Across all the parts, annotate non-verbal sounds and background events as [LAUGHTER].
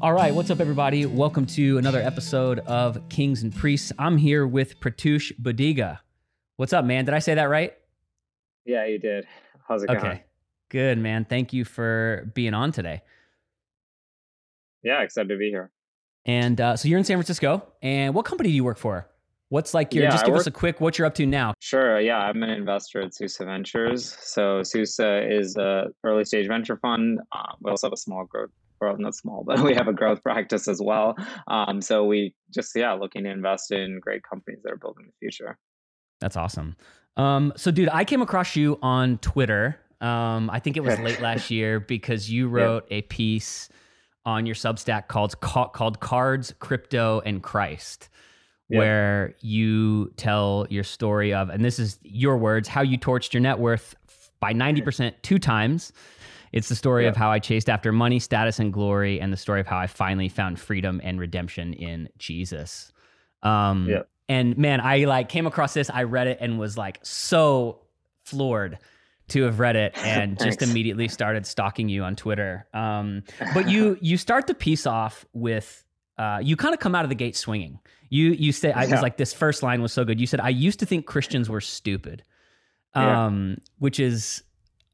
All right, what's up, everybody? Welcome to another episode of Kings and Priests. I'm here with Pratyush Buddiga. What's up, man? Did I say that right? Yeah, you did. How's it going? Okay, going? good, man. Thank you for being on today. Yeah, excited to be here. And uh, so you're in San Francisco, and what company do you work for? What's like your? Yeah, just give us a quick what you're up to now. Sure. Yeah, I'm an investor at Susa Ventures. So Susa is a early stage venture fund. Uh, we also have a small growth, well, not small, but [LAUGHS] we have a growth practice as well. Um, so we just yeah looking to invest in great companies that are building the future. That's awesome. Um, so, dude, I came across you on Twitter. Um, I think it was late last [LAUGHS] year because you wrote a piece on your Substack called called Cards, Crypto, and Christ, Yeah. where you tell your story of, and this is your words, how you torched your net worth by ninety percent two times. It's the story of how I chased after money, status, and glory, and the story of how I finally found freedom and redemption in Jesus. Um, Yeah. And man, I like came across this, I read it and was like so floored to have read it [LAUGHS] and just immediately started stalking you on Twitter. Um, but you [LAUGHS] you start the piece off with uh, you kind of come out of the gate swinging. You you say I was like this first line was so good. You said I used to think Christians were stupid, Yeah. um, which is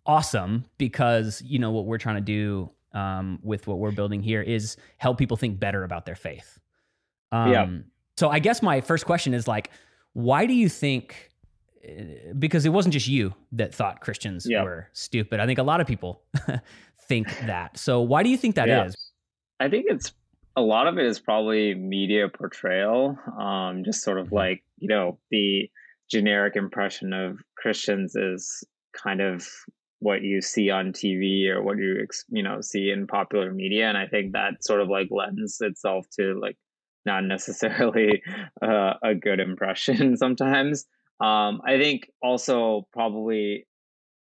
awesome because you know what we're trying to do um, with what we're building here is help people think better about their faith. Um, Yeah. So I guess my first question is like, why do you think? uh, Because it wasn't just you that thought Christians Yeah. were stupid. I think a lot of people [LAUGHS] think that. So why do you think that is? Yeah. I think it's a lot of it is probably media portrayal. Um, just sort of Mhm. like, you know, the generic impression of Christians is kind of what you see on TV or what you, you know, see in popular media. And I think that sort of like lends itself to like not necessarily [LAUGHS] uh, a good impression [LAUGHS] sometimes. Um, I think also probably,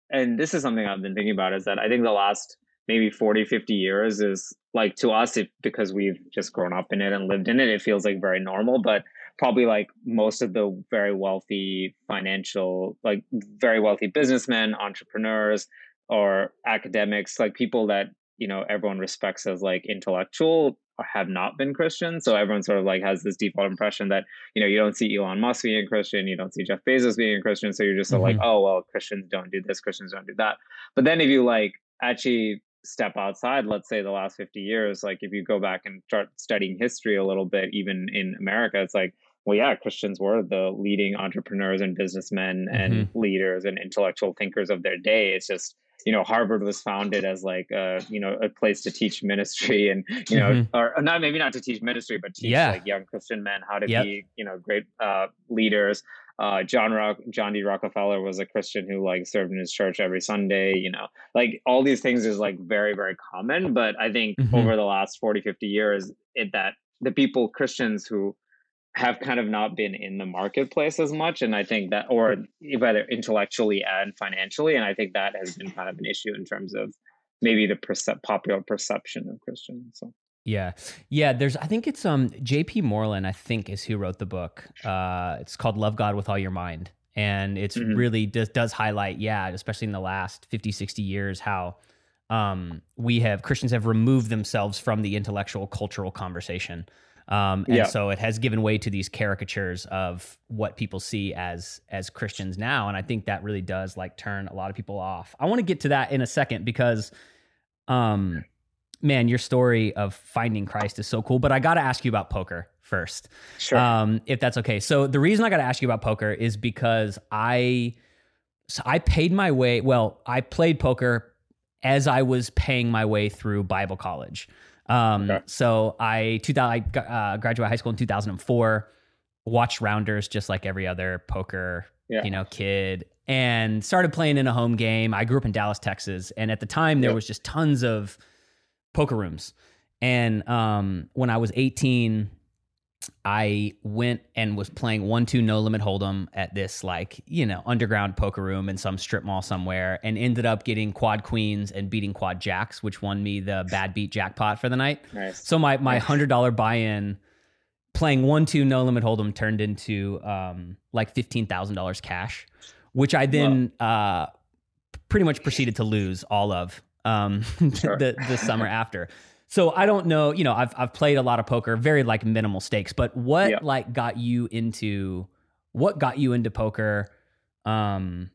and this is something I've been thinking about, is that I think the last maybe 40 50 years is like to us it, because we've just grown up in it and lived in it it feels like very normal but probably like most of the very wealthy financial like very wealthy businessmen entrepreneurs or academics like people that you know everyone respects as like intellectual have not been christian. So everyone sort of like has this default impression that you know you don't see elon musk being a christian you don't see jeff bezos being a christian. So you're just of like mm-hmm. oh well christians don't do this christians don't do that. But then if you like actually step outside let's say the last 50 years like if you go back and start studying history a little bit even in america it's like well yeah christians were the leading entrepreneurs and businessmen and leaders and intellectual thinkers of their day it's just you know harvard was founded as like a you know a place to teach ministry [LAUGHS] and you know Mhm. or, or not maybe not to teach ministry but teach Yeah. like young christian men how to Yep. be you know great uh leaders uh, John Rock, John D. Rockefeller was a Christian who like served in his church every Sunday, you know, like all these things is like very, very common. But I think Mhm. over the last 40, 50 years, it that the people, Christians who have kind of not been in the marketplace as much. And I think that, or whether intellectually and financially, and I think that has been kind of an issue in terms of maybe the percep- popular perception of Christians. So, Yeah. Yeah, there's I think it's um JP Moreland I think is who wrote the book. Uh it's called Love God with All Your Mind and it's Mhm. really does does highlight yeah, especially in the last 50 60 years how um we have Christians have removed themselves from the intellectual cultural conversation. Um and Yeah. so it has given way to these caricatures of what people see as as Christians now and I think that really does like turn a lot of people off. I want to get to that in a second because um man, your story of finding Christ is so cool. But I got to ask you about poker first, sure. um, if that's okay. So the reason I got to ask you about poker is because I, so I paid my way. Well, I played poker as I was paying my way through Bible college. Um, Okay. So I, 2000, I uh, graduated high school in 2004. Watched rounders just like every other poker, Yeah. you know, kid, and started playing in a home game. I grew up in Dallas, Texas, and at the time there was just tons of poker rooms. And um, when I was 18, I went and was playing one two no limit hold'em at this like you know underground poker room in some strip mall somewhere, and ended up getting quad queens and beating quad jacks, which won me the bad beat jackpot for the night. nice. So my my hundred dollar buy in, playing one two no limit hold'em turned into um, like fifteen thousand dollars cash, which I then uh, pretty much proceeded to lose all of um, [LAUGHS] Sure. the the summer after. So I don't know, you know, I've I've played a lot of poker, very like minimal stakes, but what Yeah. like got you into what got you into poker? Um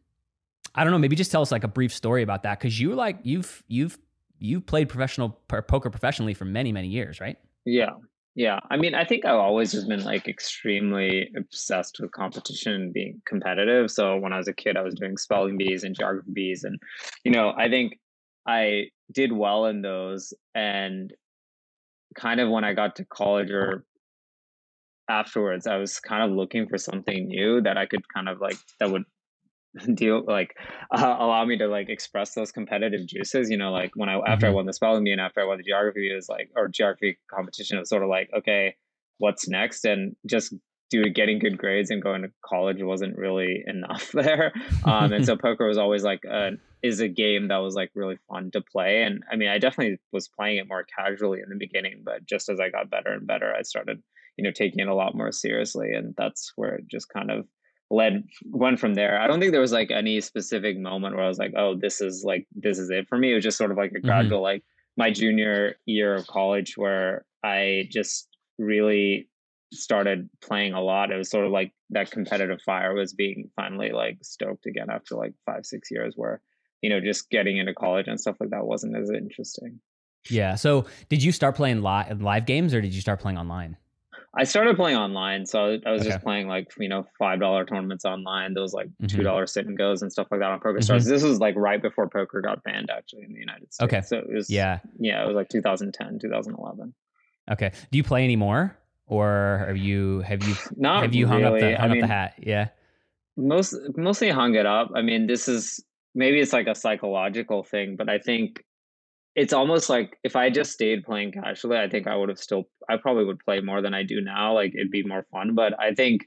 I don't know, maybe just tell us like a brief story about that cuz you like you've you've you've played professional per- poker professionally for many many years, right? Yeah. Yeah. I mean, I think I've always just been like extremely obsessed with competition and being competitive. So when I was a kid, I was doing spelling bees and geography bees. And, you know, I think I did well in those. And kind of when I got to college or afterwards, I was kind of looking for something new that I could kind of like, that would [LAUGHS] deal like uh, [LAUGHS] allow me to like express those competitive juices you know like when i after i Mhm. won the spelling bee and after i won the geography it was like or geography competition it was sort of like okay what's next and just due to getting good grades and going to college wasn't really enough [LAUGHS] there um and so [LAUGHS] poker was always like a, is a game that was like really fun to play and i mean i definitely was playing it more casually in the beginning but just as i got better and better i started you know taking it a lot more seriously and that's where it just kind of led went from there. I don't think there was like any specific moment where I was like, oh, this is like this is it for me. It was just sort of like a Mhm. gradual like my junior year of college where I just really started playing a lot. It was sort of like that competitive fire was being finally like stoked again after like five, six years where, you know, just getting into college and stuff like that wasn't as interesting. Yeah. So, did you start playing live live games or did you start playing online? I started playing online, so I was, I was Okay. just playing like you know five dollar tournaments online. Those like two mm-hmm. dollar sit and goes and stuff like that on Poker Stars. Mm-hmm. This was like right before poker got banned actually in the United States. Okay. so it was Yeah. yeah, it was like 2010, 2011. Okay. Do you play anymore or are you have you [LAUGHS] Not have you hung really. up the hung I up the hat? Yeah. most mostly hung it up. I mean, this is maybe it's like a psychological thing, but I think it's almost like if I just stayed playing casually, I think I would have still I probably would play more than I do now. Like it'd be more fun. But I think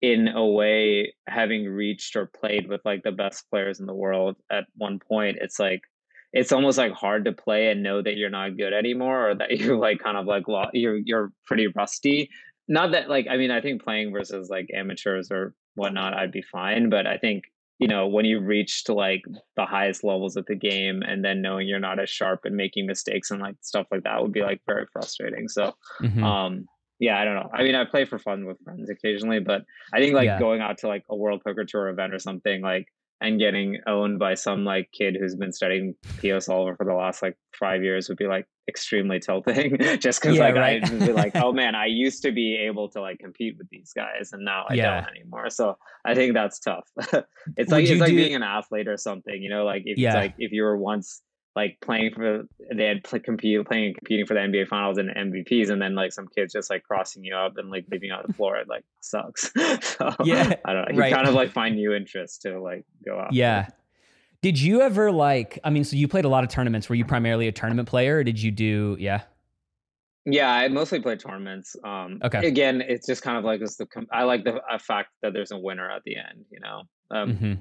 in a way, having reached or played with like the best players in the world at one point, it's like it's almost like hard to play and know that you're not good anymore or that [LAUGHS] you're like kind of like you're you're pretty rusty not that like i mean i think playing versus like amateurs or whatnot i'd be fine but i think you know when you reach to like the highest levels of the game and then knowing you're not as sharp and making mistakes and like stuff like that would be like very frustrating so Mhm. um yeah i don't know i mean i play for fun with friends occasionally but i think like Yeah. going out to like a world poker tour event or something like and getting owned by some like kid who's been studying PioSolver for the last like five years would be like extremely tilting. [LAUGHS] Just because Yeah, like right. I'd be like, oh [LAUGHS] man, I used to be able to like compete with these guys, and now I Yeah. don't anymore. So I think that's tough. [LAUGHS] it's Would like it's like do- being an athlete or something, you know. Like if Yeah. like if you were once like playing for they had play, compete playing and competing for the NBA finals and MVPs, and then like some kids just like crossing you up and like leaving you on the [LAUGHS] floor, it like sucks. [LAUGHS] so Yeah, I don't know. You right. kind of like find new interests to like go out. Yeah. Did you ever like I mean so you played a lot of tournaments were you primarily a tournament player or did you do yeah. Yeah, I mostly play tournaments. Um, Okay. Again, it's just kind of like it's the com- I like the fact that there's a winner at the end, you know. Um, Mhm.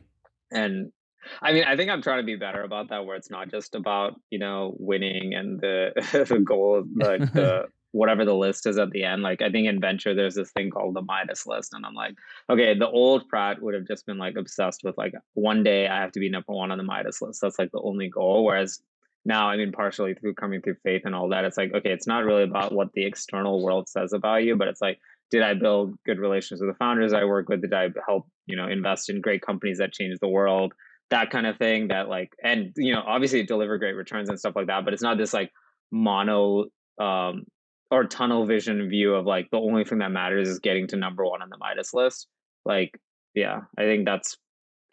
and I mean, I think I'm trying to be better about that, where it's not just about you know winning and the [LAUGHS] the goal, like [LAUGHS] the whatever the list is at the end. Like I think in venture, there's this thing called the Midas list, and I'm like, okay, the old Pratt would have just been like obsessed with like one day I have to be number one on the Midas list. That's like the only goal. Whereas now, I mean, partially through coming through faith and all that, it's like okay, it's not really about what the external world says about you, but it's like did I build good relations with the founders I work with? Did I help, you know, invest in great companies that change the world? That kind of thing that like and you know, obviously deliver great returns and stuff like that, but it's not this like mono um or tunnel vision view of like the only thing that matters is getting to number one on the Midas list. Like, yeah, I think that's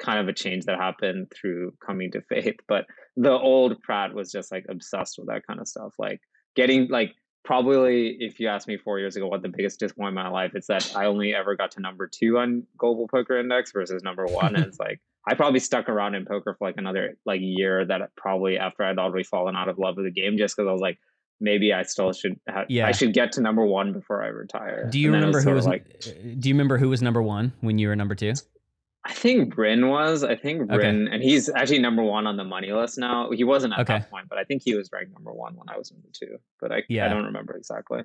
kind of a change that happened through coming to [LAUGHS] faith. But the old Pratt was just like obsessed with that kind of stuff. Like getting like probably if you asked me four years ago what the biggest disappointment in my life, it's that I only ever got to number two on Global Poker Index versus number one. and it's like I probably stuck around in poker for like another like year that probably after I'd already fallen out of love with the game just because I was like maybe I still should have Yeah. I should get to number one before I retire. Do you remember who was like uh, Do you remember who was number 1 when you were number 2? I think Bryn was. I think Bryn, and he's actually number one on the money list now. He wasn't at Okay. that point, but I think he was ranked number one when I was number two. But I, Yeah. I don't remember exactly.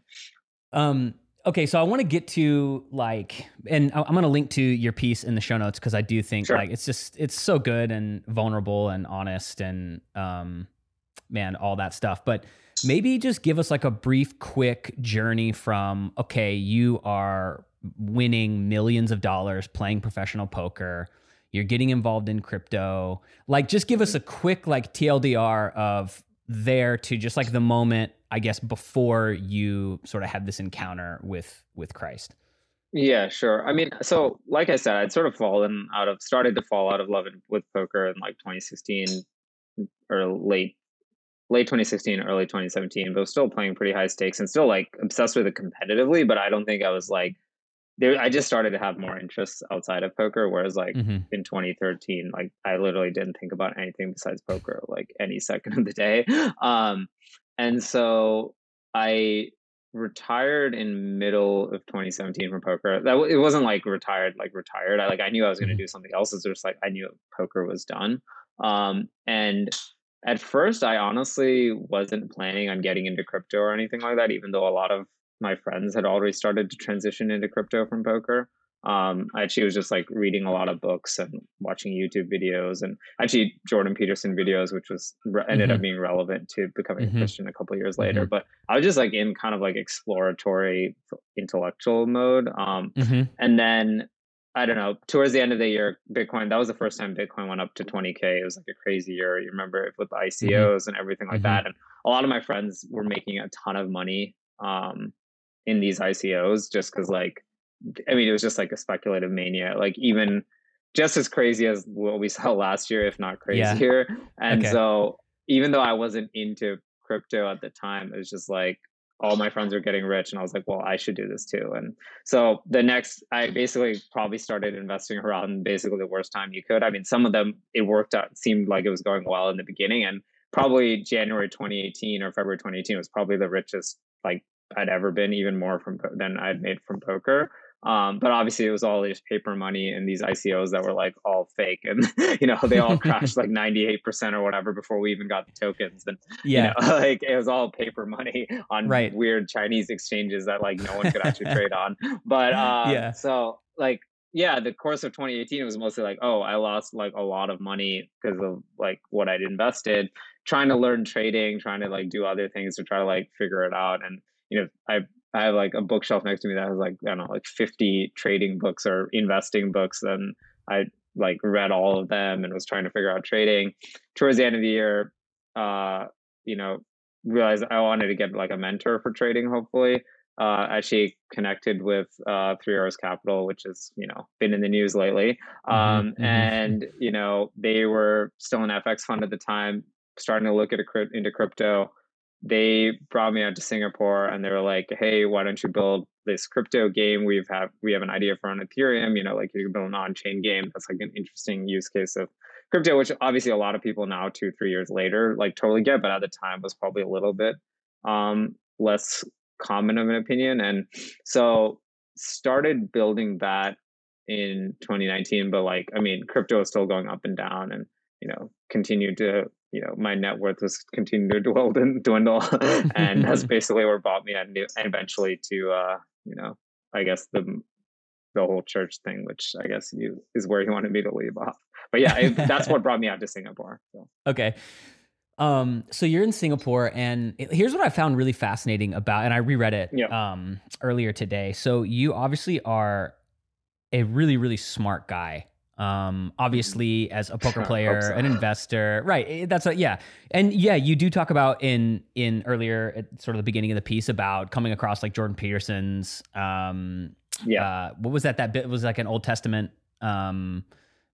Um okay, so I want to get to like and I'm going to link to your piece in the show notes cuz I do think Sure. like it's just it's so good and vulnerable and honest and um man all that stuff. But maybe just give us like a brief, quick journey from okay, you are winning millions of dollars playing professional poker. You're getting involved in crypto. Like, just give us a quick like TLDR of there to just like the moment, I guess, before you sort of had this encounter with with Christ. Yeah, sure. I mean, so like I said, I'd sort of fallen out of started to fall out of love with poker in like 2016 or late late 2016, early 2017, but was still playing pretty high stakes and still like obsessed with it competitively. But I don't think I was like there. I just started to have more interests outside of poker. Whereas like mm-hmm. in 2013, like I literally didn't think about anything besides poker, like any second of the day. [LAUGHS] Um, and so I retired in middle of 2017 from poker. That it wasn't like retired, like retired. I like I knew I was going to mm-hmm. do something else. It's just like I knew poker was done. Um, and at first, I honestly wasn't planning on getting into crypto or anything like that. Even though a lot of my friends had already started to transition into crypto from poker um, I actually was just like reading a lot of books and watching YouTube videos and actually Jordan Peterson videos, which was ended mm-hmm. up being relevant to becoming mm-hmm. a Christian a couple years later. Mm-hmm. But I was just like in kind of like exploratory intellectual mode. Um, mm-hmm. and then I don't know, towards the end of the year, Bitcoin, that was the first time Bitcoin went up to 20K. It was like a crazy year. You remember it with the ICOs mm-hmm. and everything like mm-hmm. that. And a lot of my friends were making a ton of money um, in these ICOs just because like I mean, it was just like a speculative mania, like even just as crazy as what we [LAUGHS] saw last year, if not crazier. Yeah. And okay. so, even though I wasn't into crypto at the time, it was just like all my friends were getting rich, and I was like, well, I should do this too. And so the next, I basically probably started investing around basically the worst time you could. I mean, some of them it worked out, seemed like it was going well in the beginning, and probably January 2018 or February 2018 was probably the richest like I'd ever been, even more from than I'd made from poker. Um, but obviously, it was all just paper money and these ICOs that were like all fake, and [LAUGHS] you know they all [LAUGHS] crashed like ninety eight percent or whatever before we even got the tokens. And yeah, you know, [LAUGHS] like it was all paper money on right. weird Chinese exchanges that like no one could actually trade on. But um, yeah, so like yeah, the course of 2018 it was mostly like, oh, I lost like a lot of money because of like what I'd invested, trying to learn trading, trying to like do other things to try to like figure it out. And you know, I I have like a bookshelf next to me that has like I don't know like 50 trading books or investing books and I like read all of them and was trying to figure out trading. Towards the end of the year uh you know realized I wanted to get like a mentor for trading hopefully. Uh actually connected with uh Three Arrows Capital which has you know been in the news lately. Mm-hmm, um mm-hmm. and you know they were still an FX fund at the time starting to look at a, into crypto they brought me out to Singapore and they were like, "Hey, why don't you build this crypto game? We've have we have an idea for an Ethereum. You know, like you can build an on-chain game. That's like an interesting use case of crypto, which obviously a lot of people now, two three years later, like totally get, but at the time was probably a little bit um, less common of an opinion. And so started building that in 2019. But like, I mean, crypto is still going up and down, and you know, continued to you know my net worth was continued to [LAUGHS] dwindle, dwindle [LAUGHS] and that's basically what brought me and eventually to uh you know i guess the the whole church thing which i guess you is where he wanted me to leave off but yeah it, that's what brought me out to singapore so. [LAUGHS] okay um, so you're in Singapore, and here's what I found really fascinating about, and I reread it yep. um, earlier today. So you obviously are a really, really smart guy um obviously as a poker [LAUGHS] player so. an investor right eh, that's a yeah and yeah you do talk about in in earlier at sort of the beginning of the piece about coming across like jordan peterson's um yeah uh, what was that that bit was like an old testament um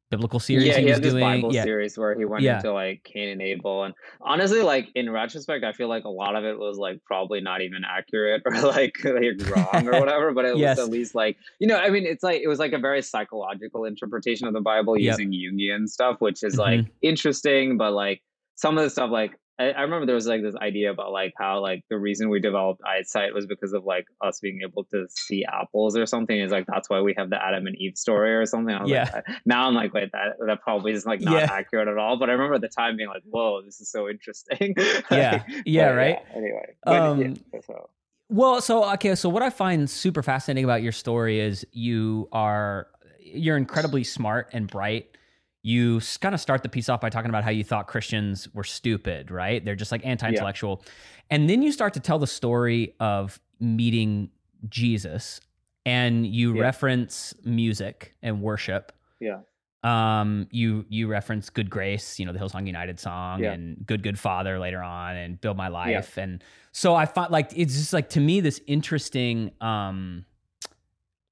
biblical series yeah, he, he was this doing. Bible yeah. series where he went yeah. into like Cain and Abel, and honestly, like in retrospect, I feel like a lot of it was like probably not even accurate [LAUGHS] or like, like wrong or [LAUGHS] whatever. But it yes. was at least like you know, I mean, it's like it was like a very psychological interpretation of the Bible yep. using Jungian stuff, which is mm-hmm. like interesting, but like some of the stuff like I, I remember there was like this idea about like how like the reason we developed eyesight was because of like us being able to see apples or something. Is like that's why we have the Adam and Eve story or something. I was yeah. like, now I'm like, wait, that that probably is like not yeah. accurate at all. But I remember at the time being like, whoa, this is so interesting. [LAUGHS] yeah, yeah, right. Yeah, anyway, um, yeah, so. Well, so okay, so what I find super fascinating about your story is you are you're incredibly smart and bright you kind of start the piece off by talking about how you thought Christians were stupid, right? They're just like anti-intellectual. Yeah. And then you start to tell the story of meeting Jesus and you yeah. reference music and worship. Yeah. Um, you you reference Good Grace, you know, the Hillsong United song, yeah. and Good Good Father later on, and Build My Life, and so I find like it's just like to me this interesting, um,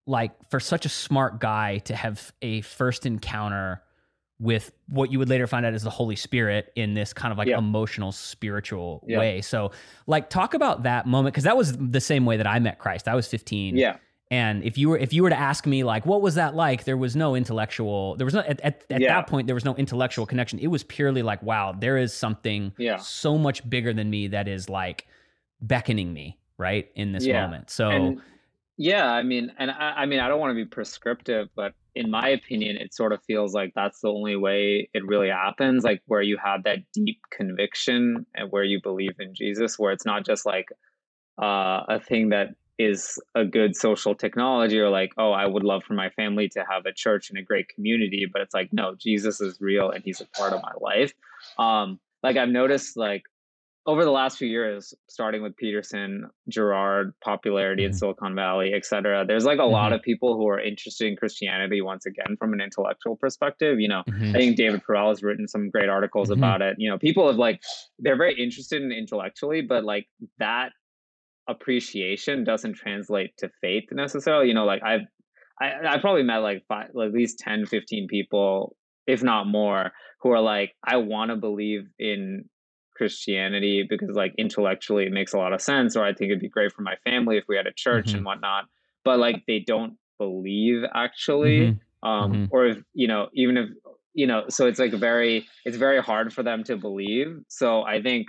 like for such a smart guy to have a first encounter with what you would later find out is the Holy Spirit in this kind of like yeah. emotional, spiritual way. So, like, talk about that moment because that was the same way that I met Christ. I was 15. Yeah. And if you were if you were to ask me like what was that like, there was no intellectual. There was no at, at, at yeah. that point there was no intellectual connection. It was purely like wow, there is something yeah. so much bigger than me that is like beckoning me right in this yeah. moment. So and, yeah, I mean, and I, I mean, I don't want to be prescriptive, but in my opinion, it sort of feels like that's the only way it really happens. Like where you have that deep conviction and where you believe in Jesus, where it's not just like uh, a thing that is a good social technology or like oh i would love for my family to have a church and a great community but it's like no jesus is real and he's a part of my life um like i've noticed like over the last few years starting with peterson girard popularity mm-hmm. in silicon valley et cetera, there's like a mm-hmm. lot of people who are interested in christianity once again from an intellectual perspective you know mm-hmm. i think david perell has written some great articles mm-hmm. about it you know people have like they're very interested in intellectually but like that appreciation doesn't translate to faith necessarily. You know, like I've I, I probably met like five, at least 10, 15 people, if not more, who are like, I want to believe in Christianity because like intellectually it makes a lot of sense, or I think it'd be great for my family if we had a church mm-hmm. and whatnot. But like they don't believe actually. Mm-hmm. Um, mm-hmm. or if you know, even if you know, so it's like very it's very hard for them to believe. So I think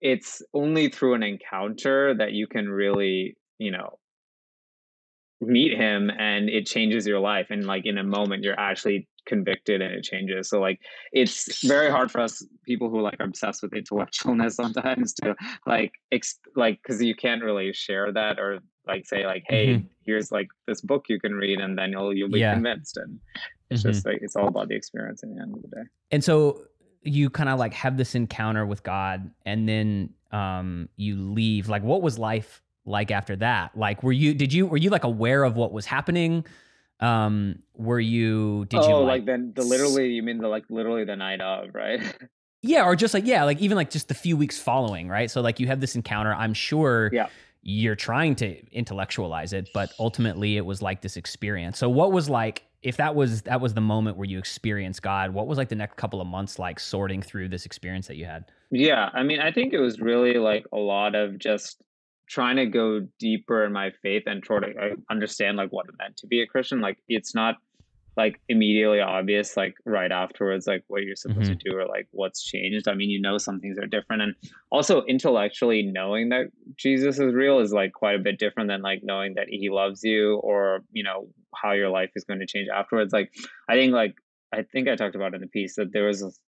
it's only through an encounter that you can really, you know, meet him and it changes your life. And like in a moment, you're actually convicted and it changes. So like it's very hard for us people who like are obsessed with intellectualness [LAUGHS] sometimes to like exp- like because you can't really share that or like say like hey mm-hmm. here's like this book you can read and then you'll you'll be yeah. convinced and it's mm-hmm. just like it's all about the experience in the end of the day. And so you kind of like have this encounter with God and then um you leave like what was life like after that like were you did you were you like aware of what was happening um were you did oh, you like, like then the literally you mean the like literally the night of right? [LAUGHS] Yeah or just like yeah like even like just the few weeks following right? So like you have this encounter. I'm sure yeah. you're trying to intellectualize it but ultimately it was like this experience. So what was like if that was that was the moment where you experienced God, what was like the next couple of months like sorting through this experience that you had? Yeah, I mean, I think it was really like a lot of just trying to go deeper in my faith and try to understand like what it meant to be a Christian. Like it's not like immediately obvious like right afterwards like what you're supposed mm-hmm. to do or like what's changed i mean you know some things are different and also intellectually knowing that jesus is real is like quite a bit different than like knowing that he loves you or you know how your life is going to change afterwards like i think like i think i talked about in the piece that there was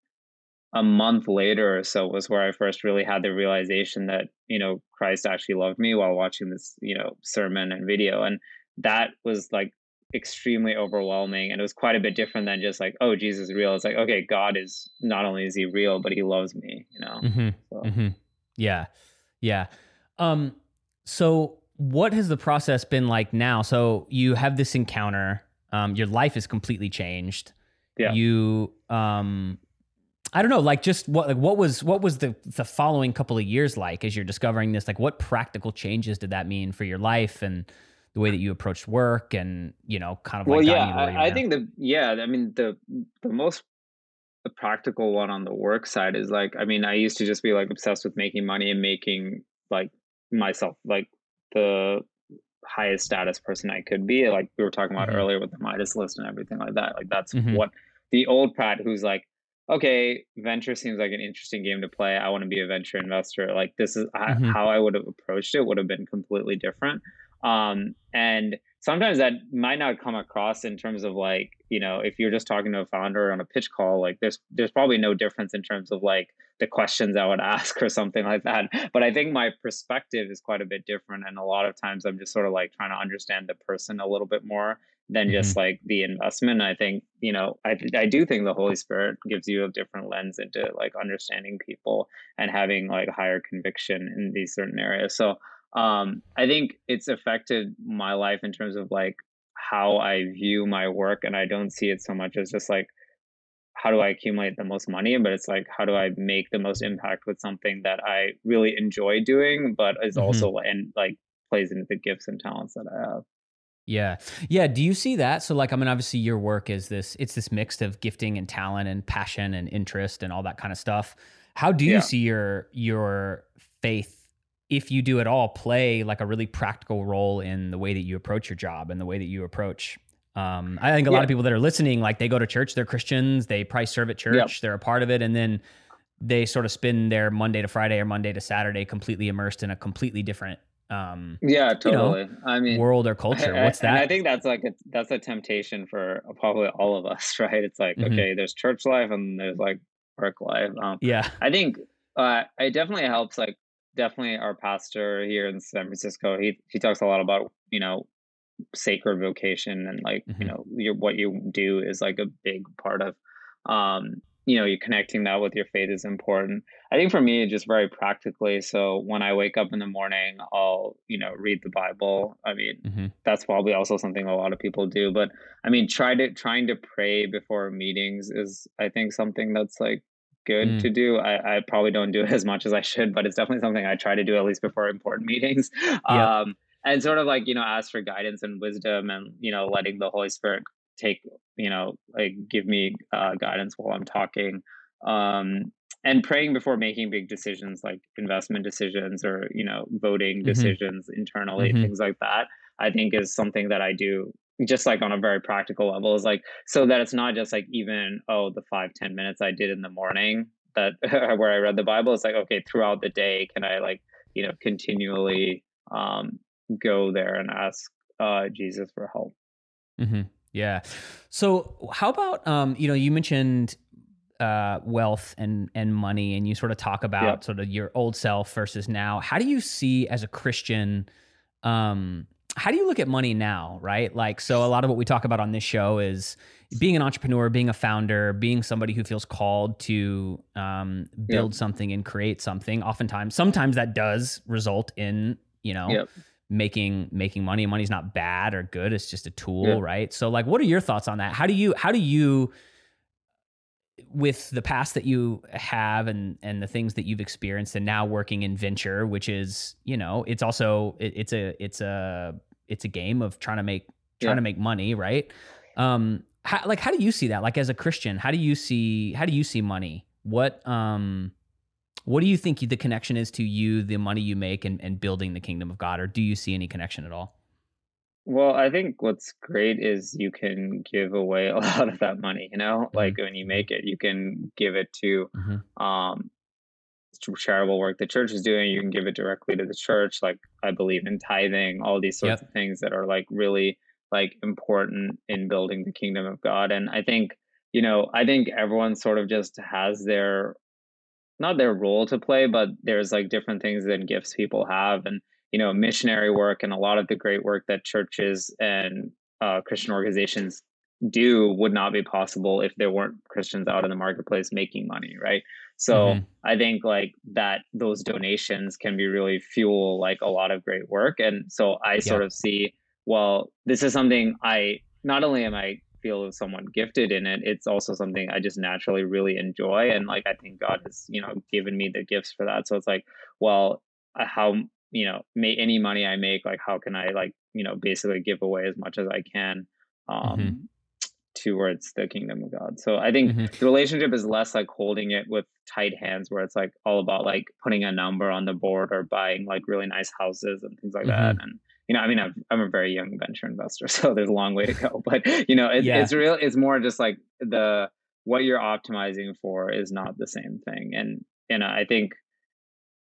a, month later or so was where i first really had the realization that you know christ actually loved me while watching this you know sermon and video. And that was like extremely overwhelming and it was quite a bit different than just like oh jesus is real. It's like okay god is not only is he real but he loves me you know? Mm-hmm. So. Mm-hmm. yeah. Yeah. Um so what has the process been like now? So you have this encounter um your life is completely changed. Yeah. You um I don't know, like just what like what was what was the the following couple of years like as you're discovering this? Like what practical changes did that mean for your life and the way that you approached work and you know kind of well yeah I, I think the yeah i mean the the most the practical one on the work side is like i mean i used to just be like obsessed with making money and making like myself like the highest status person i could be like we were talking about mm-hmm. earlier with the midas list and everything like that like that's mm-hmm. what the old pat who's like okay venture seems like an interesting game to play. I want to be a venture investor. Like this is mm-hmm. how i would have approached it would have been completely different. Um, and sometimes that might not come across in terms of like you know if you're just talking to a founder on a pitch call like there's there's probably no difference in terms of like the questions i would [LAUGHS] ask or something like that. But i think my perspective is quite a bit different and a lot of times i'm just sort of like trying to understand the person a little bit more than just mm-hmm. like the investment. I think you know I, I do think the holy spirit gives you a different lens into like understanding people and having like higher conviction in these certain areas. So um, I think it's affected my life in terms of like how I view my work, and I don't see it so much as just like how do I accumulate the most money, but it's like how do I make the most impact with something that I really enjoy doing, but is mm-hmm. also and like plays into the gifts and talents that I have. Yeah. Yeah. Do you see that? So like I mean obviously your work is this it's this mix of gifting and talent and passion and interest and all that kind of stuff. How do you yeah. see your your faith if you do at all, play like a really practical role in the way that you approach your job and the way that you approach. Um, I think a yeah. lot of people that are listening, like they go to church, they're Christians, they probably serve at church, yep. they're a part of it, and then they sort of spend their Monday to Friday or Monday to Saturday completely immersed in a completely different um yeah totally you know, i mean world or culture I, what's that i think that's like a, that's a temptation for probably all of us [LAUGHS] right it's like mm-hmm. okay there's church life and there's like work life um yeah i think uh it definitely helps like definitely our pastor here in San Francisco. He he talks a lot about you know sacred vocation and like mm-hmm. you know your, what you do is like a big part of um you know you're connecting that with your faith is important i think for me just very practically so when i wake up in the morning i'll you know read the bible i mean mm-hmm. that's probably also something a lot of people do but i mean try to trying to pray before meetings is i think something that's like good mm. to do. I, I, probably don't do it [LAUGHS] as much as I should, but it's definitely something I try to do at least before important [LAUGHS] meetings. Yep. Um, and sort of like, you know, ask for guidance and wisdom and, you know, letting the Holy Spirit take, you know, like give me uh, guidance while I'm talking. Um, and praying before making big decisions like investment decisions or, you know, voting mm-hmm. decisions internally, mm-hmm. things like that, I think is something that I do just like on a very practical level is like so that it's not just like even oh the five ten minutes i did in the morning that [LAUGHS] where i read the bible it's like okay throughout the day can i like you know continually um go there and ask uh jesus for help mm-hmm. yeah so how about um you know you mentioned uh, wealth and and money, and you sort of talk about yep. sort of your old self versus now. How do you see as a Christian um, how do you look at money now, right? Like, so a lot of what we talk about on this show is being an entrepreneur, being a founder, being somebody who feels called to um, build yep. something and create something. Oftentimes, sometimes that does result in you know yep. making making money. Money's not bad or good; it's just a tool, yep. right? So, like, what are your thoughts on that? How do you how do you with the past that you have and and the things that you've experienced and now working in venture which is you know it's also it, it's a it's a it's a game of trying to make trying yeah. to make money, right? Um, how, like how do you see that? Like as a Christian, how do you see how do you see money? What um, what do you think the connection is to you, the money you make, and, and building the kingdom of God, or do you see any connection at all? Well, I think what's great is you can give away [LAUGHS] a lot of that money. You know, mm-hmm. like when you make it, you can give it to mm-hmm. um, charitable work the church is doing you can give it directly to the church like i believe in tithing all these sorts yep. of things that are like really like important in building the kingdom of god. And i think you know i think everyone sort of just has their not their role to play but there's like different things and gifts people have. And you know missionary work and a lot of the great work that churches and uh, christian organizations do would not be possible if there weren't christians out in the marketplace making money right so mm-hmm. I think like that those donations can be really fuel like a lot of great work. And so I sort of see, well, this is something I not only am I feel someone gifted in it, it's also something I just naturally really enjoy. And like I think God has, you know, given me the gifts for that. So it's like, well, uh, how you know, may any money I make, like how can I like, you know, basically give away as much as I can. Um mm-hmm towards the kingdom of God. So I think mm-hmm. the relationship is less like holding it with tight hands where it's like all about like putting a number on the board or buying like really nice houses and things like mm-hmm. that. And you know, I mean, i am a very young venture investor, [LAUGHS] so there's a long way to go. [LAUGHS] But you know, it, yeah. it's real. It's more just like the what you're optimizing for is not the same thing. And and I think,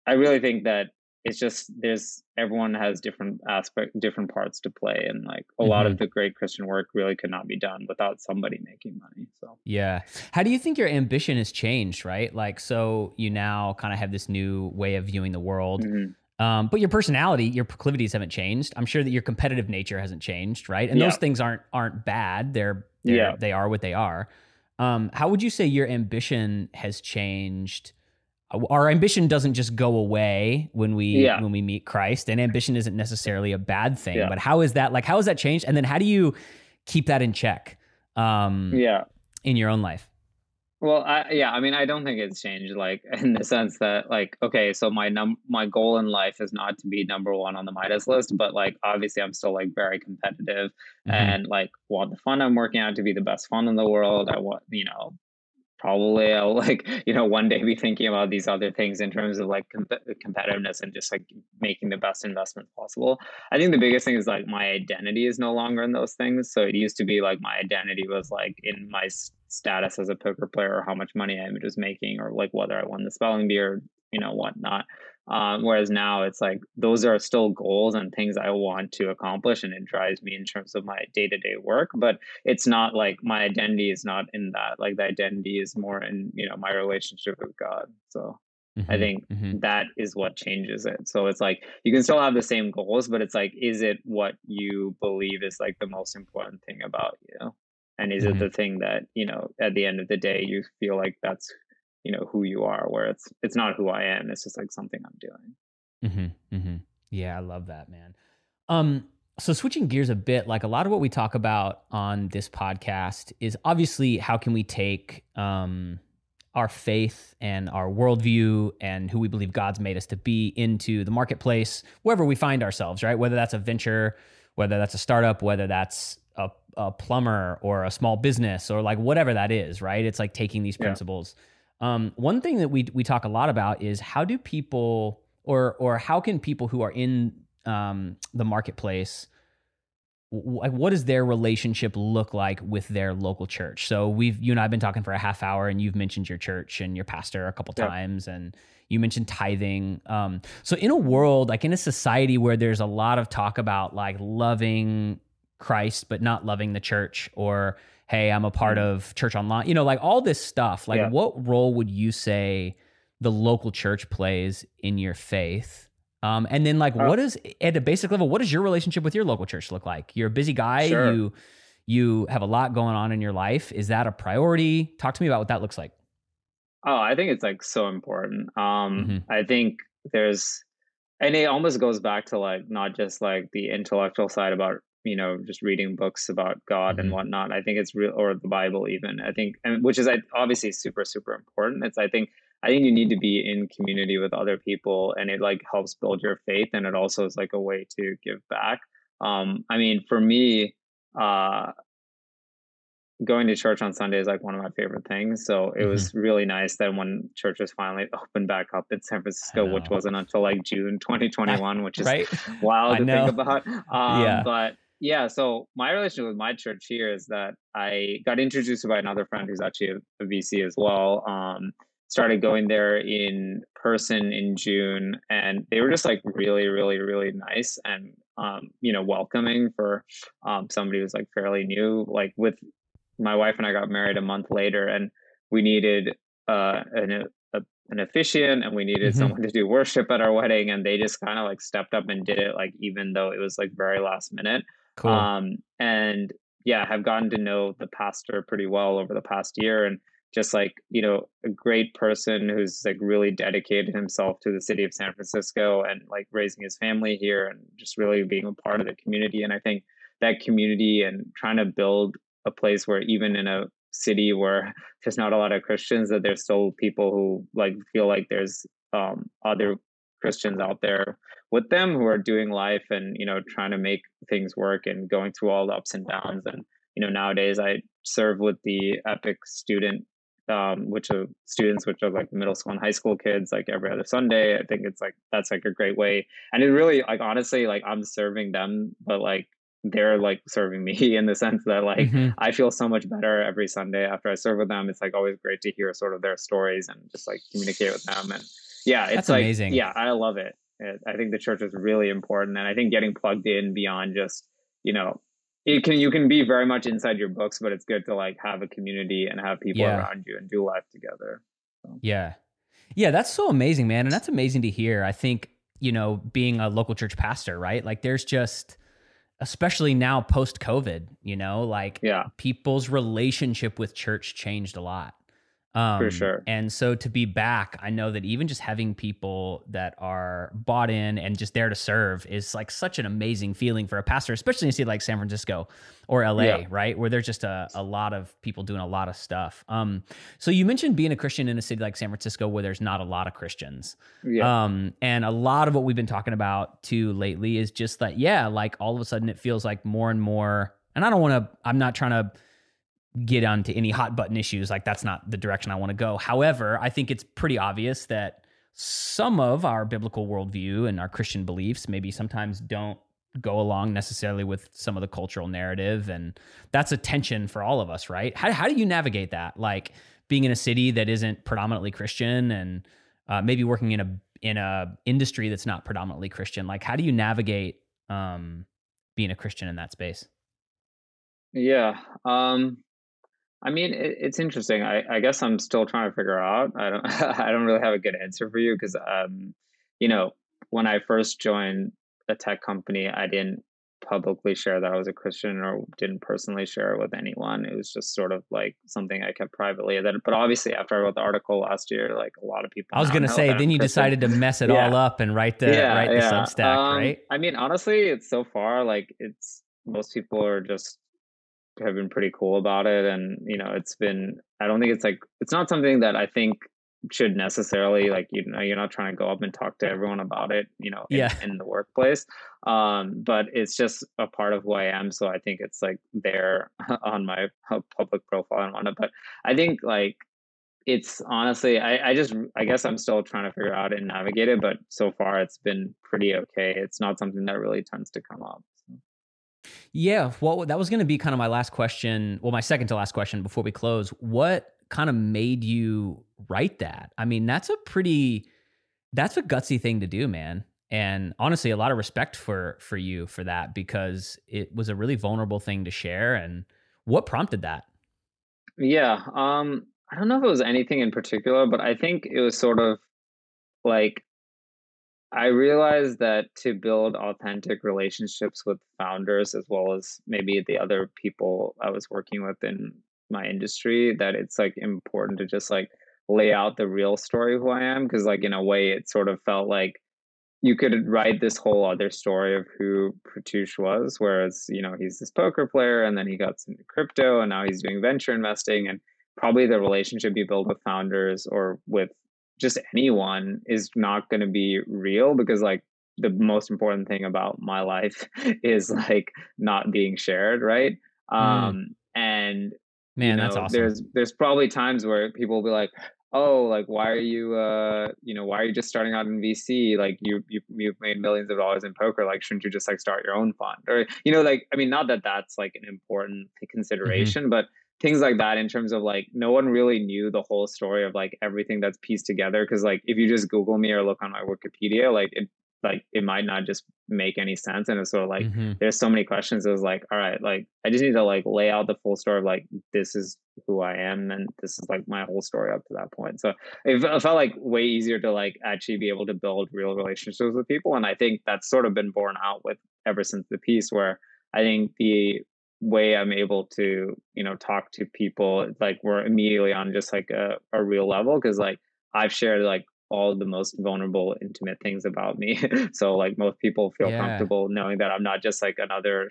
I really think that it's just there's everyone has different aspect different parts to play and like a mm-hmm. lot of mm-hmm. the great christian work really could not be done without somebody making money so yeah how do you think your ambition has changed right like so you now kind of have this new way of viewing the world mm-hmm. Um, but your personality, your proclivities haven't changed. I'm sure that your competitive nature hasn't changed, right? And yeah. those things aren't aren't bad. They're, they're yeah. they are what they are. Um, how would you say your ambition has changed? Our ambition doesn't just go away when we yeah. when we meet Christ, and ambition isn't necessarily a bad thing. Yeah. But how is that like? How has that changed? And then how do you keep that in check? Um, yeah, in your own life. Well, I, yeah, I mean, I don't think it's changed. Like [LAUGHS] in the sense that, like, okay, so my num my goal in life is not to be number one on the Midas list, but like, obviously, I'm still like very competitive, mm-hmm. and like want the fun I'm working on to be the best fun in the world. I want, you know, probably I'll like you know one day be thinking about these other things in terms of like com- competitiveness and just like making the best investment possible. I think the biggest thing is like my identity is no longer in those things. So it used to be like my identity was like in my status as a poker player or how much money I was making or like whether I won the spelling bee or you know whatnot. Um, whereas now it's like those are still goals and things I want to accomplish, and it drives me in terms of my day to day work. But it's not like my identity is not in that. Like the identity is more in you know my relationship with God. So mm-hmm, I think mm-hmm. that is what changes it. So it's like you can still have the same goals, but it's like, is it what you believe is like the most important thing about you? And is mm-hmm. it the thing that you know at the end of the day you feel like that's you know who you are where it's it's not who i am it's just like something i'm doing mm-hmm, mm-hmm. yeah i love that man um so switching gears a bit like a lot of what we talk about on this podcast is obviously how can we take um our faith and our worldview and who we believe god's made us to be into the marketplace wherever we find ourselves right whether that's a venture whether that's a startup whether that's a, a plumber or a small business or like whatever that is right? It's like taking these principles. Yeah um, one thing that we we talk a lot about is how do people or or how can people who are in um, the marketplace like what does their relationship look like with their local church? So we've you and i've been talking for a half hour and you've mentioned your church and your pastor a couple yeah. times and you mentioned tithing. Um, so in a world like in a society where there's a lot of talk about like loving christ but not loving the church or hey, I'm a part mm-hmm. of church online, you know, like all this stuff. Like, yeah. what role would you say the local church plays in your faith? Um, and then, like, uh, what is at a basic level? What does your relationship with your local church look like? You're a busy guy. Sure. You you have a lot going on in your life. Is that a priority? Talk to me about what that looks like. Oh, I think it's like so important. Um, mm-hmm. I think there's, and it almost goes back to like not just like the intellectual side about you know just reading books about god mm-hmm. and whatnot i think it's real or the bible even i think and which is obviously super super important it's i think i think you need to be in community with other people and it like helps build your faith and it also is like a way to give back um i mean for me uh going to church on sunday is like one of my favorite things so it mm-hmm. was really nice that when churches finally [LAUGHS] opened back up in san francisco which wasn't until like june 2021 which is right? wild to think about [LAUGHS] um, yeah. but yeah so my relationship with my church here is that i got introduced to by another friend who's actually a, a vc as well um, started going there in person in june and they were just like really really really nice and um, you know welcoming for um, somebody who's like fairly new like with my wife and i got married a month later and we needed uh, an, a, an officiant and we needed mm-hmm. someone to do worship at our wedding and they just kind of like stepped up and did it like even though it was like very last minute Cool. Um, and yeah, have gotten to know the pastor pretty well over the past year and just like, you know, a great person who's like really dedicated himself to the city of San Francisco and like raising his family here and just really being a part of the community. And I think that community and trying to build a place where even in a city where [LAUGHS] there's not a lot of Christians, that there's still people who like feel like there's um, other Christians out there with them who are doing life and you know trying to make things work and going through all the ups and downs and you know nowadays I serve with the Epic student um, which are students which are like middle school and high school kids like every other Sunday. I think it's like that's like a great way. And it really like honestly like I'm serving them, but like they're like serving me [LAUGHS] in the sense that like mm-hmm. I feel so much better every Sunday after I serve with them. It's like always great to hear sort of their stories and just like communicate with them and yeah, it's That's like, amazing. Yeah, I love it. It, I think the church is really important, and I think getting plugged in beyond just you know it can you can be very much inside your books, but it's good to like have a community and have people Yeah. around you and do life together. Yeah. Yeah, that's so amazing, man. And that's amazing to hear. I think, you know, being a local church pastor, right? Like there's just especially now post COVID, you know, like Yeah, people's relationship with church changed a lot. Um, sure. And so to be back, I know that even just having people that are bought in and just there to serve is like such an amazing feeling for a pastor, especially in a city like San Francisco or LA, Yeah. right? Where there's just a, a lot of people doing a lot of stuff. Um, so you mentioned being a Christian in a city like San Francisco where there's not a lot of Christians. yeah, Um, and a lot of what we've been talking about too lately is just that, yeah, like all of a sudden it feels like more and more, and I don't want to, I'm not trying to get onto any hot button issues. Like that's not the direction I want to go. However, I think it's pretty obvious that some of our biblical worldview and our Christian beliefs maybe sometimes don't go along necessarily with some of the cultural narrative. And that's a tension for all of us, right? How, how do you navigate that? Like being in a city that isn't predominantly Christian and uh, maybe working in a in a industry that's not predominantly Christian. Like, how do you navigate um, being a Christian in that space? yeah. Um, I mean, it, it's interesting. I, I guess I'm still trying to figure out. I don't [LAUGHS] I don't really have a good answer for you because um, you know, when I first joined a tech company, I didn't publicly share that I was a Christian or didn't personally share it with anyone. It was just sort of like something I kept privately. Then, but obviously, after I wrote the article last year, like a lot of people. I was gonna say, that I'm then you Christian. decided to mess it [LAUGHS] Yeah. all up and write the write the Substack, Um, right? I mean, honestly, it's so far like it's most people are just have been pretty cool about it, and you know, it's been. I don't think it's like it's not something that I think should necessarily like you know you're not trying to go up and talk to everyone about it you know in, Yeah. in the workplace um but it's just a part of who i am so i think it's like there [LAUGHS] on my public profile and whatnot but i think like it's honestly I, I just i guess i'm still trying to figure out and navigate it but so far it's been pretty okay it's not something that really tends to come up. Yeah, well, that was going to be kind of my last question. Well, my second to last question before we close. What kind of made you write that? I mean, that's a pretty, that's a gutsy thing to do, man. And honestly, a lot of respect for for you for that because it was a really vulnerable thing to share. And what prompted that? yeah um i don't know if it was anything in particular but i think it was sort of like I realized that to build authentic relationships with founders as well as maybe the other people I was working with in my industry, that it's like important to just like lay out the real story of who I am. Cause like in a way it sort of felt like you could write this whole other story of who Pratyush was, whereas, you know, he's this poker player and then he got into crypto and now he's doing venture investing and probably the relationship you build with founders or with just anyone is not going to be real because like the most important thing about my life [LAUGHS] is like not being shared right? Mm. um and Man, you know, that's awesome. there's there's probably times where people will be like oh like why are you uh you know why are you just starting out in vc like you, you you've made millions of dollars in poker. Like shouldn't you just like start your own fund? Or you know like i mean not that that's like an important consideration but things like that in terms of like no one really knew the whole story of like everything that's pieced together because like if you just google me or look on my wikipedia like it like it might not just make any sense and it's sort of like Mhm. there's so many questions it was like all right like i just need to like lay out the full story of like this is who i am and this is like my whole story up to that point so it, it felt like way easier to like actually be able to build real relationships with people and i think that's sort of been borne out with ever since the piece where i think the way i'm able to you know talk to people like we're immediately on just like a, a real level because like i've shared like all the most vulnerable intimate things about me [LAUGHS] so like most people feel Yeah. comfortable knowing that i'm not just like another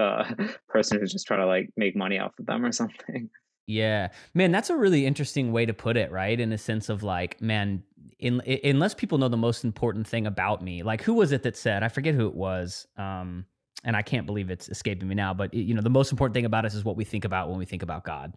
uh, [LAUGHS] person who's just trying to like make money off of them or [LAUGHS] something Yeah, man, that's a really interesting way to put it, right? In a sense of like, man, in, i unless people know the most important thing about me, like who was it that said? I forget who it was, um, and I can't believe it's escaping me now. But you know, the most important thing about us is what we think about when we think about God.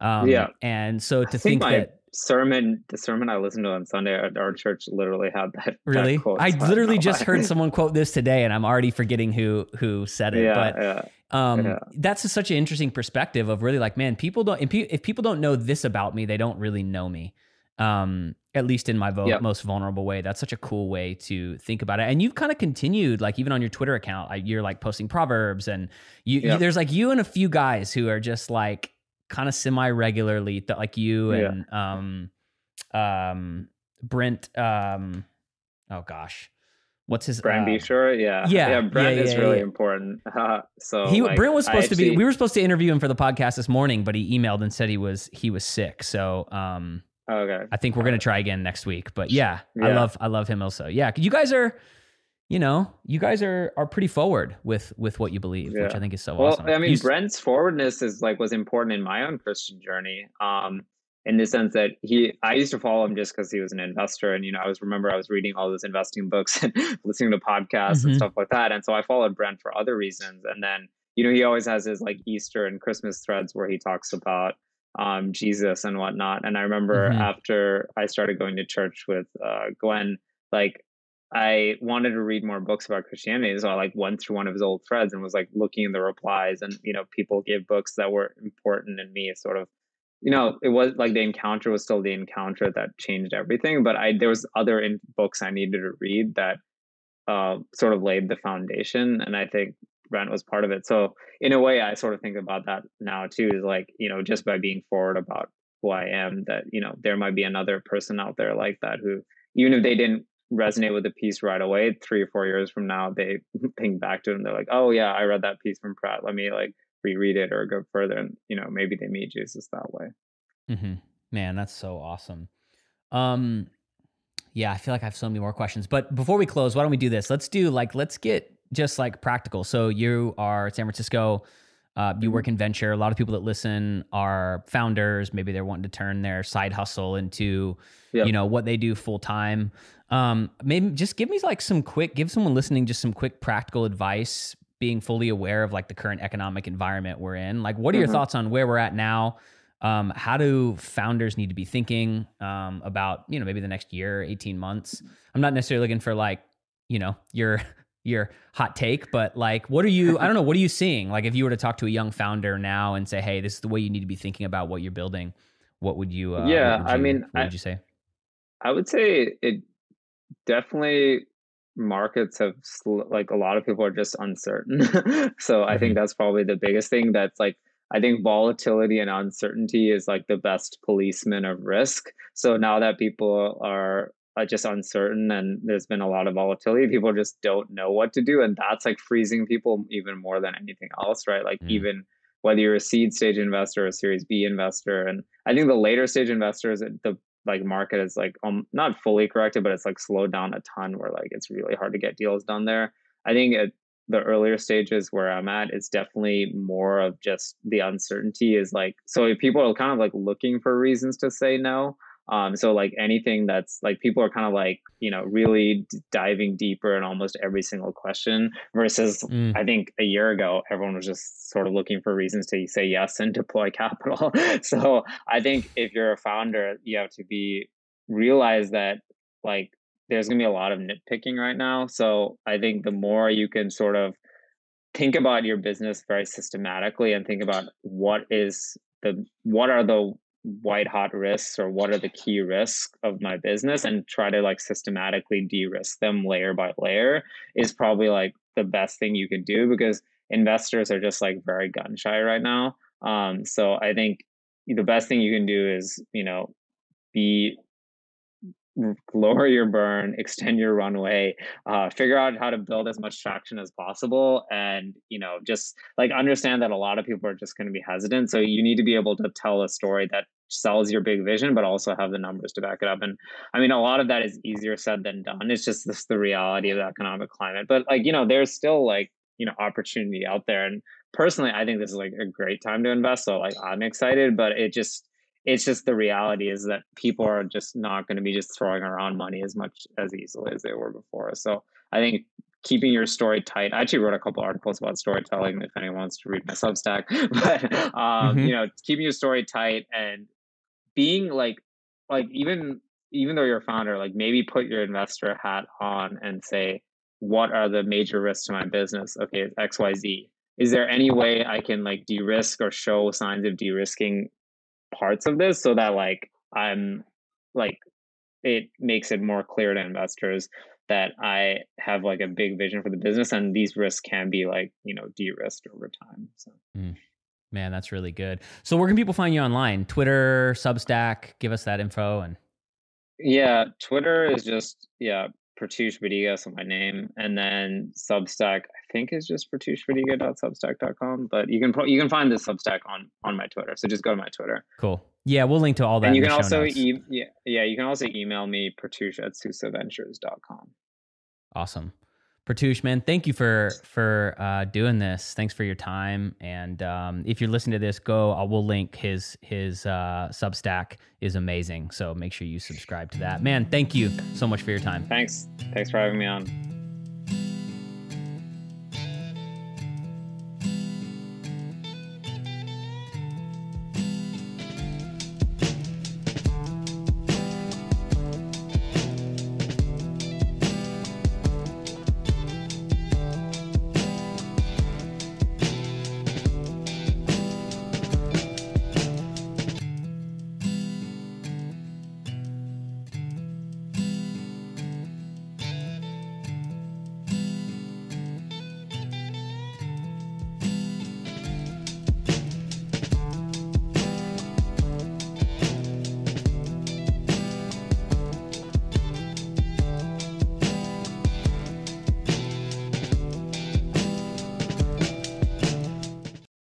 Um, Yeah. and so to think, think that sermon the sermon i listened to on sunday at our church literally had that that really, quote, I literally just why. heard someone quote this today, and I'm already forgetting who who said it. yeah but yeah um Yeah. that's such an interesting perspective of really like man people don't if people don't know this about me they don't really know me Um, at least in my vo- yep. most vulnerable way. That's such a cool way to think about it. And you've kind of continued, like even on your Twitter account, you're like posting proverbs, and you, yep. you, there's like you and a few guys who are just like kind of semi regularly, like you and yeah. um, um, Brent. Um, oh gosh, what's his Brent uh, Beshore? Yeah, yeah, yeah. Brent yeah, yeah, is really important. [LAUGHS] So he like, Brent was supposed actually, to be. We were supposed to interview him for the podcast this morning, but he emailed and said he was he was sick. So um, Okay. I think we're gonna try again next week. But yeah, yeah, I love I love him also. Yeah, you guys are, you know, you guys are are pretty forward with with what you believe, yeah. which I think is so well, awesome. I mean, you, Brent's forwardness is like was important in my own Christian journey. Um, in the sense that he, I used to follow him just because he was an investor, and you know, I was remember I was reading all those investing books and [LAUGHS] listening to podcasts mm-hmm. and stuff like that, and so I followed Brent for other reasons, and then you know, he always has his like Easter and Christmas threads where he talks about um, Jesus and whatnot. And I remember mm-hmm. after I started going to church with uh, Glenn, like I wanted to read more books about Christianity. So I like went through one of his old threads and was like looking in the replies and, you know, people gave books that were important in me sort of, you know, it was like the encounter was still the encounter that changed everything. But I, there was other in books I needed to read that uh, sort of laid the foundation. And I think Brent was part of it. So in a way, I sort of think about that now too. Is like you know just by being forward about who I am, that you know there might be another person out there like that who even if they didn't resonate with the piece right away, three or four years from now they [LAUGHS] think back to it and they're like, oh yeah, I read that piece from Pratt. Let me like reread it or go further, and you know maybe they meet Jesus that way. Mm-hmm. Man, that's so awesome. Um, yeah, I feel like I have so many more questions. But before we close, why don't we do this? Let's do like let's get just like practical. So you are San Francisco. Uh, you work mm-hmm. in venture. A lot of people that listen are founders. Maybe they're wanting to turn their side hustle into, yep. you know, what they do full time. Um, maybe just give me like some quick, give someone listening just some quick practical advice. Being fully aware of like the current economic environment we're in. Like, what are your mm-hmm. thoughts on where we're at now? Um, how do founders need to be thinking um, about you know maybe the next year, eighteen months? I'm not necessarily looking for like you know your your hot take, but like, what are you? I don't know. What are you seeing? Like, if you were to talk to a young founder now and say, "Hey, this is the way you need to be thinking about what you're building," what would you? Uh, yeah, would you, I mean, what would you say? I would say it definitely markets have like a lot of people are just uncertain. [LAUGHS] so I mm-hmm. think that's probably the biggest thing. That's like I think volatility and uncertainty is like the best policeman of risk. So now that people are uh, just uncertain and there's been a lot of volatility. People just don't know what to do and that's like freezing people even more than anything else right? Like mm. even whether you're a seed stage investor or a series b investor and i think the later stage investors the like market is like um not fully corrected but it's like slowed down a ton where like it's really hard to get deals done there. I think at the earlier stages where i'm at it's definitely more of just the uncertainty is like so if people are kind of like looking for reasons to say no um, so like anything that's like people are kind of like you know really d- diving deeper in almost every single question versus mm. I think a year ago everyone was just sort of looking for reasons to say yes and [LAUGHS] deploy capital. so I think if you're a founder, you have to be realize that like there's gonna be a lot of nitpicking right now. So I think the more you can sort of think about your business very systematically and think about what is the what are the white hot risks or what are the key risks of my business and try to like systematically de-risk them layer by layer is probably like the best thing you can do because investors are just like very gun shy right now. Um so i think the best thing you can do is you know be lower your burn, extend your runway, uh, figure out how to build as much traction as possible, and you know just like understand that a lot of people are just going to be hesitant. So you need to be able to tell a story that sells your big vision, but also have the numbers to back it up. And I mean, a lot of that is easier said than done. It's just this the reality of the economic climate. But like you know, there's still like you know opportunity out there, and personally, I think this is like a great time to invest. So like I'm excited, but it just it's just the reality is that people are just not going to be just throwing around money as much as easily as they were before. So I think keeping your story tight. I actually wrote a couple articles about storytelling if anyone wants to read my Substack. [LAUGHS] But um, mm-hmm. you know, keeping your story tight and being like like even even though you're a founder, like maybe put your investor hat on and say, what are the major risks to my business? Okay, X, Y, Z. Is there any way I can like de-risk or show signs of de-risking parts of this so that like I'm like it makes it more clear to investors that I have like a big vision for the business and these risks can be like, you know, de-risked over time. So mm. Man, that's really good. So where can people find you online? Twitter, Substack, give us that info and Yeah, Twitter is just yeah, Pratyush Buddiga, so my name, and then Substack. Think is just pratyushbuddiga.substack.com, but you can you can find the Substack on on my Twitter. So just go to my Twitter. Cool. Yeah, we'll link to all that. And you can also e- yeah yeah you can also email me pratyush at susaventures.com. Awesome. Pratyush, man, thank you for for uh, doing this. Thanks for your time. And um, if you're listening to this, go. I will link his his uh, Substack is amazing. So make sure you subscribe to that. Man, thank you so much for your time. Thanks. Thanks for having me on.